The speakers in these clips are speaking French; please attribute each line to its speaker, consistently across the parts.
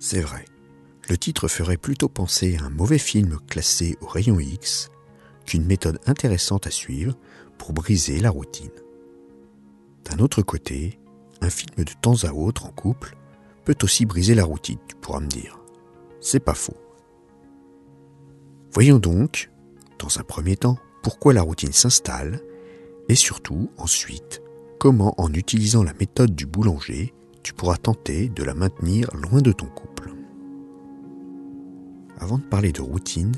Speaker 1: C'est vrai, le titre ferait plutôt penser à un mauvais film classé au rayon X qu'une méthode intéressante à suivre pour briser la routine. D'un autre côté, un film de temps à autre en couple peut aussi briser la routine, tu pourras me dire. C'est pas faux. Voyons donc, dans un premier temps, pourquoi la routine s'installe et surtout, ensuite, comment en utilisant la méthode du boulanger, tu pourras tenter de la maintenir loin de ton couple. Avant de parler de routine,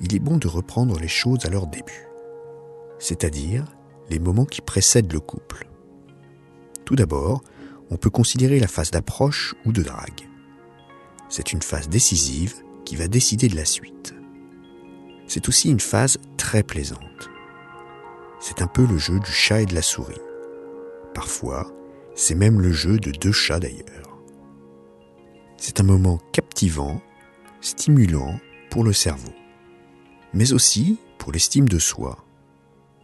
Speaker 1: il est bon de reprendre les choses à leur début, c'est-à-dire les moments qui précèdent le couple. Tout d'abord, on peut considérer la phase d'approche ou de drague. C'est une phase décisive qui va décider de la suite. C'est aussi une phase très plaisante. C'est un peu le jeu du chat et de la souris. Parfois, c'est même le jeu de deux chats d'ailleurs. C'est un moment captivant, stimulant pour le cerveau, mais aussi pour l'estime de soi.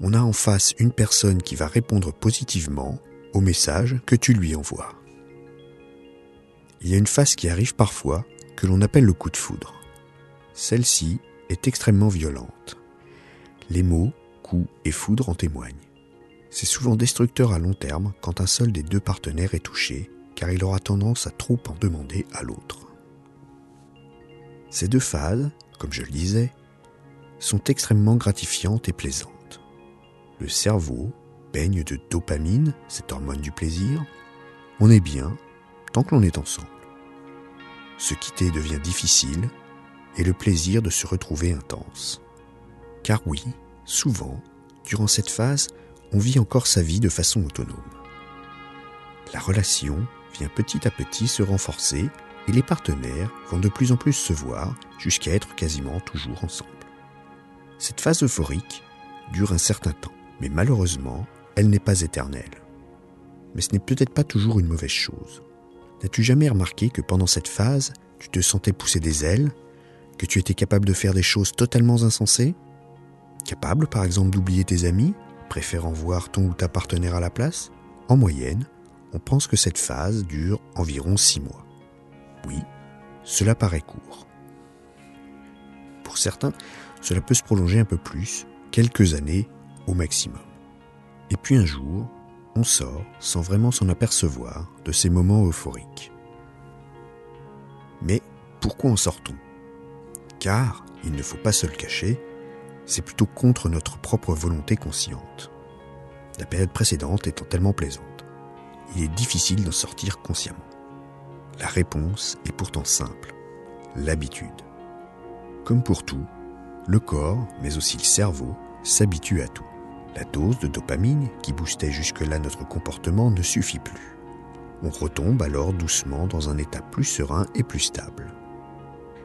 Speaker 1: On a en face une personne qui va répondre positivement au message que tu lui envoies. Il y a une phase qui arrive parfois que l'on appelle le coup de foudre. Celle-ci est extrêmement violente. Les mots coup et foudre en témoignent. C'est souvent destructeur à long terme quand un seul des deux partenaires est touché, car il aura tendance à trop en demander à l'autre. Ces deux phases, comme je le disais, sont extrêmement gratifiantes et plaisantes. Le cerveau baigne de dopamine, cette hormone du plaisir. On est bien tant que l'on est ensemble. Se quitter devient difficile et le plaisir de se retrouver intense. Car oui, souvent, durant cette phase, on vit encore sa vie de façon autonome. La relation vient petit à petit se renforcer et les partenaires vont de plus en plus se voir jusqu'à être quasiment toujours ensemble. Cette phase euphorique dure un certain temps, mais malheureusement, elle n'est pas éternelle. Mais ce n'est peut-être pas toujours une mauvaise chose. N'as-tu jamais remarqué que pendant cette phase, tu te sentais pousser des ailes, que tu étais capable de faire des choses totalement insensées? Capable par exemple d'oublier tes amis, préférant voir ton ou ta partenaire à la place? En moyenne, on pense que cette phase dure environ six mois. Oui, cela paraît court. Pour certains, cela peut se prolonger un peu plus, quelques années au maximum. Et puis un jour, on sort, sans vraiment s'en apercevoir, de ces moments euphoriques. Mais pourquoi en sort-on? Car, il ne faut pas se le cacher, c'est plutôt contre notre propre volonté consciente. La période précédente étant tellement plaisante, il est difficile d'en sortir consciemment. La réponse est pourtant simple, l'habitude. Comme pour tout, le corps, mais aussi le cerveau, s'habitue à tout. La dose de dopamine qui boostait jusque-là notre comportement ne suffit plus. On retombe alors doucement dans un état plus serein et plus stable.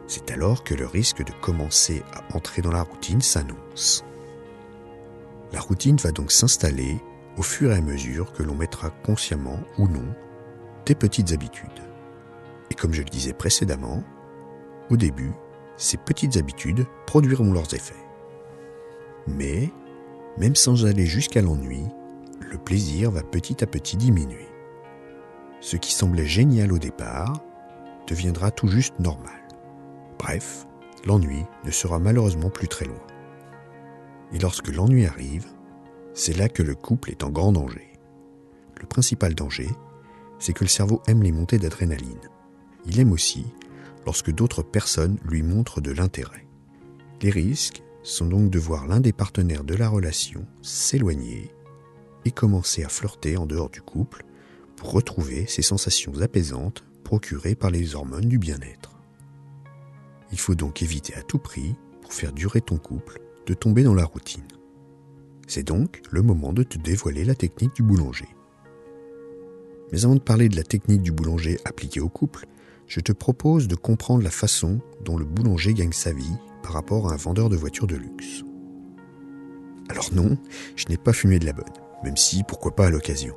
Speaker 1: C'est alors que le risque de commencer à entrer dans la routine s'annonce. La routine va donc s'installer au fur et à mesure que l'on mettra consciemment ou non des petites habitudes. Comme je le disais précédemment, au début, ces petites habitudes produiront leurs effets. Mais, même sans aller jusqu'à l'ennui, le plaisir va petit à petit diminuer. Ce qui semblait génial au départ deviendra tout juste normal. Bref, l'ennui ne sera malheureusement plus très loin. Et lorsque l'ennui arrive, c'est là que le couple est en grand danger. Le principal danger, c'est que le cerveau aime les montées d'adrénaline. Il aime aussi lorsque d'autres personnes lui montrent de l'intérêt. Les risques sont donc de voir l'un des partenaires de la relation s'éloigner et commencer à flirter en dehors du couple pour retrouver ces sensations apaisantes procurées par les hormones du bien-être. Il faut donc éviter à tout prix, pour faire durer ton couple, de tomber dans la routine. C'est donc le moment de te dévoiler la technique du boulanger. Mais avant de parler de la technique du boulanger appliquée au couple, je te propose de comprendre la façon dont le boulanger gagne sa vie par rapport à un vendeur de voitures de luxe. Alors non, je n'ai pas fumé de la bonne, même si pourquoi pas à l'occasion.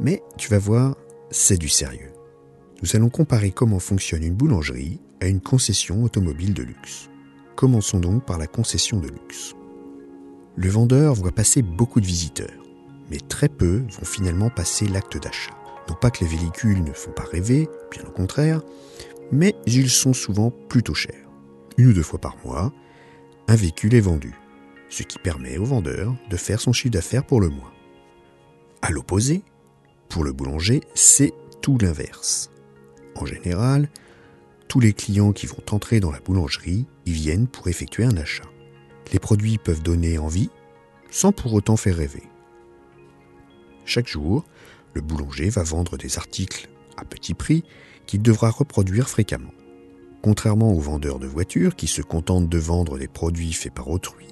Speaker 1: Mais tu vas voir, c'est du sérieux. Nous allons comparer comment fonctionne une boulangerie à une concession automobile de luxe. Commençons donc par la concession de luxe. Le vendeur voit passer beaucoup de visiteurs, mais très peu vont finalement passer l'acte d'achat. Non pas que les véhicules ne font pas rêver, bien au contraire, mais ils sont souvent plutôt chers. Une ou deux fois par mois, un véhicule est vendu, ce qui permet au vendeur de faire son chiffre d'affaires pour le mois. À l'opposé, pour le boulanger, c'est tout l'inverse. En général, tous les clients qui vont entrer dans la boulangerie y viennent pour effectuer un achat. Les produits peuvent donner envie sans pour autant faire rêver. Chaque jour, le boulanger va vendre des articles à petit prix qu'il devra reproduire fréquemment. Contrairement aux vendeurs de voitures qui se contentent de vendre des produits faits par autrui,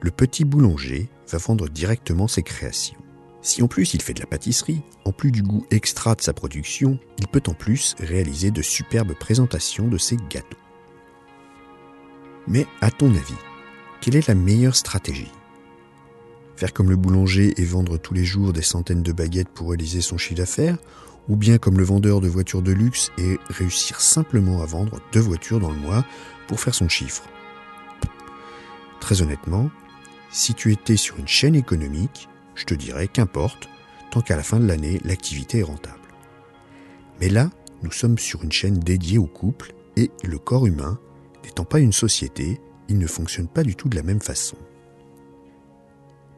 Speaker 1: le petit boulanger va vendre directement ses créations. Si en plus il fait de la pâtisserie, en plus du goût extra de sa production, il peut en plus réaliser de superbes présentations de ses gâteaux. Mais à ton avis, quelle est la meilleure stratégie? Faire comme le boulanger et vendre tous les jours des centaines de baguettes pour réaliser son chiffre d'affaires ou bien comme le vendeur de voitures de luxe et réussir simplement à vendre deux voitures dans le mois pour faire son chiffre. Très honnêtement, si tu étais sur une chaîne économique, je te dirais qu'importe, tant qu'à la fin de l'année, l'activité est rentable. Mais là, nous sommes sur une chaîne dédiée au couple et le corps humain, n'étant pas une société, il ne fonctionne pas du tout de la même façon.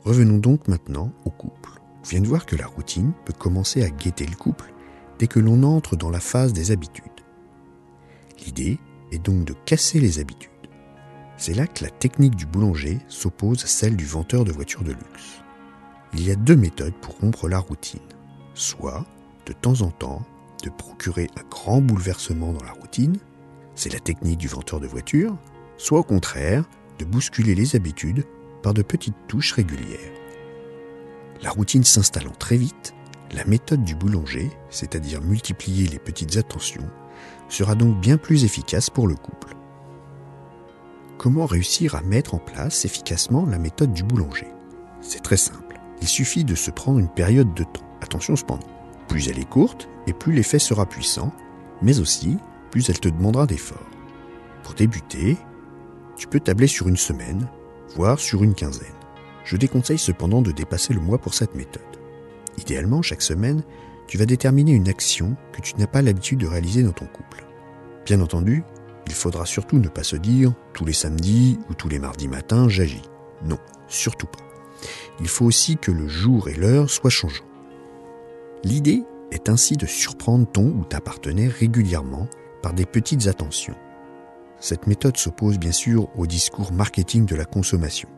Speaker 1: Revenons donc maintenant au couple. On vient de voir que la routine peut commencer à guetter le couple dès que l'on entre dans la phase des habitudes. L'idée est donc de casser les habitudes. C'est là que la technique du boulanger s'oppose à celle du venteur de voitures de luxe. Il y a deux méthodes pour rompre la routine. Soit, de temps en temps, de procurer un grand bouleversement dans la routine, c'est la technique du venteur de voitures, soit au contraire, de bousculer les habitudes de petites touches régulières. La routine s'installant très vite, la méthode du boulanger, c'est-à-dire multiplier les petites attentions, sera donc bien plus efficace pour le couple. Comment réussir à mettre en place efficacement la méthode du boulanger? C'est très simple. Il suffit de se prendre une période de temps. Attention cependant, plus elle est courte et plus l'effet sera puissant, mais aussi plus elle te demandera d'efforts. Pour débuter, tu peux tabler sur une semaine, voire sur une quinzaine. Je déconseille cependant de dépasser le mois pour cette méthode. Idéalement, chaque semaine, tu vas déterminer une action que tu n'as pas l'habitude de réaliser dans ton couple. Bien entendu, il faudra surtout ne pas se dire tous les samedis ou tous les mardis matins j'agis. Non, surtout pas. Il faut aussi que le jour et l'heure soient changeants. L'idée est ainsi de surprendre ton ou ta partenaire régulièrement par des petites attentions. Cette méthode s'oppose bien sûr au discours marketing de la consommation,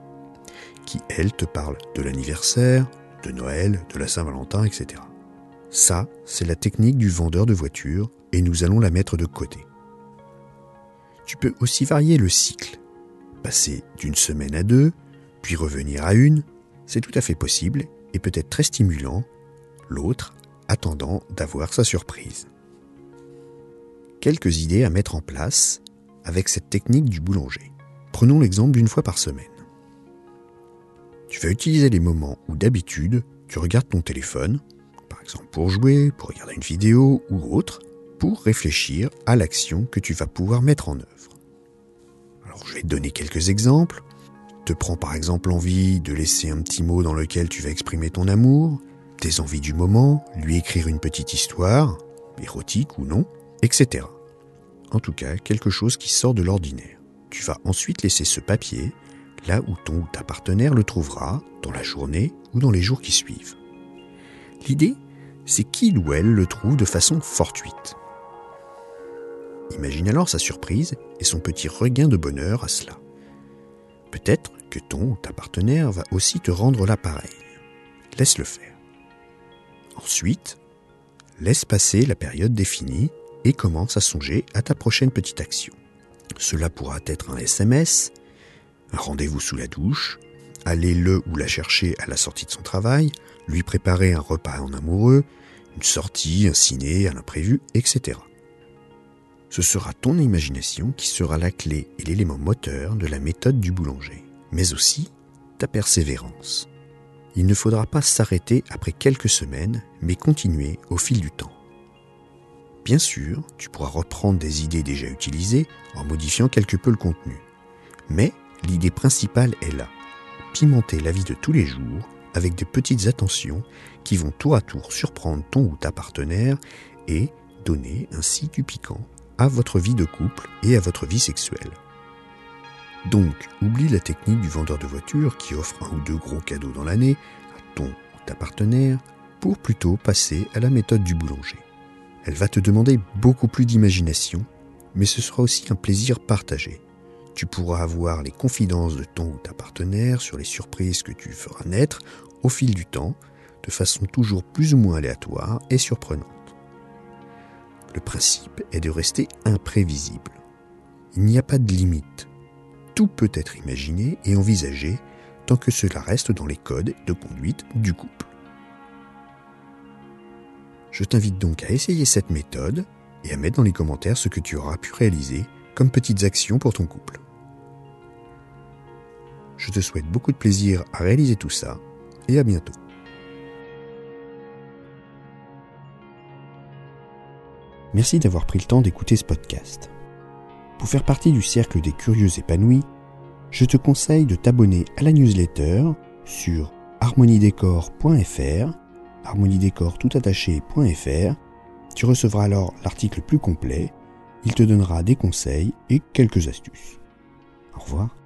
Speaker 1: qui, elle, te parle de l'anniversaire, de Noël, de la Saint-Valentin, etc. Ça, c'est la technique du vendeur de voitures et nous allons la mettre de côté. Tu peux aussi varier le cycle, passer d'une semaine à deux, puis revenir à une, c'est tout à fait possible et peut être très stimulant, l'autre attendant d'avoir sa surprise. Quelques idées à mettre en place avec cette technique du boulanger. Prenons l'exemple d'une fois par semaine. Tu vas utiliser les moments où d'habitude tu regardes ton téléphone, par exemple pour jouer, pour regarder une vidéo ou autre, pour réfléchir à l'action que tu vas pouvoir mettre en œuvre. Alors je vais te donner quelques exemples. Te prends par exemple l'envie de laisser un petit mot dans lequel tu vas exprimer ton amour, tes envies du moment, lui écrire une petite histoire, érotique ou non, etc. En tout cas, quelque chose qui sort de l'ordinaire. Tu vas ensuite laisser ce papier là où ton ou ta partenaire le trouvera, dans la journée ou dans les jours qui suivent. L'idée, c'est qu'il ou elle le trouve de façon fortuite. Imagine alors sa surprise et son petit regain de bonheur à cela. Peut-être que ton ou ta partenaire va aussi te rendre l'appareil. Laisse-le faire. Ensuite, laisse passer la période définie commence à songer à ta prochaine petite action. Cela pourra être un SMS, un rendez-vous sous la douche, aller le ou la chercher à la sortie de son travail, lui préparer un repas en amoureux, une sortie, un ciné à l'imprévu, etc. Ce sera ton imagination qui sera la clé et l'élément moteur de la méthode du boulanger, mais aussi ta persévérance. Il ne faudra pas s'arrêter après quelques semaines, mais continuer au fil du temps. Bien sûr, tu pourras reprendre des idées déjà utilisées en modifiant quelque peu le contenu, mais l'idée principale est là. Pimenter la vie de tous les jours avec de petites attentions qui vont tour à tour surprendre ton ou ta partenaire et donner ainsi du piquant à votre vie de couple et à votre vie sexuelle. Donc, oublie la technique du vendeur de voitures qui offre un ou deux gros cadeaux dans l'année à ton ou ta partenaire pour plutôt passer à la méthode du boulanger. Elle va te demander beaucoup plus d'imagination, mais ce sera aussi un plaisir partagé. Tu pourras avoir les confidences de ton ou ta partenaire sur les surprises que tu feras naître au fil du temps, de façon toujours plus ou moins aléatoire et surprenante. Le principe est de rester imprévisible. Il n'y a pas de limite. Tout peut être imaginé et envisagé tant que cela reste dans les codes de conduite du couple. Je t'invite donc à essayer cette méthode et à mettre dans les commentaires ce que tu auras pu réaliser comme petites actions pour ton couple. Je te souhaite beaucoup de plaisir à réaliser tout ça et à bientôt. Merci d'avoir pris le temps d'écouter ce podcast. Pour faire partie du cercle des curieux épanouis, je te conseille de t'abonner à la newsletter sur harmoniedécor.fr, harmoniedécor Tu recevras alors l'article plus complet, il te donnera des conseils et quelques astuces. Au revoir.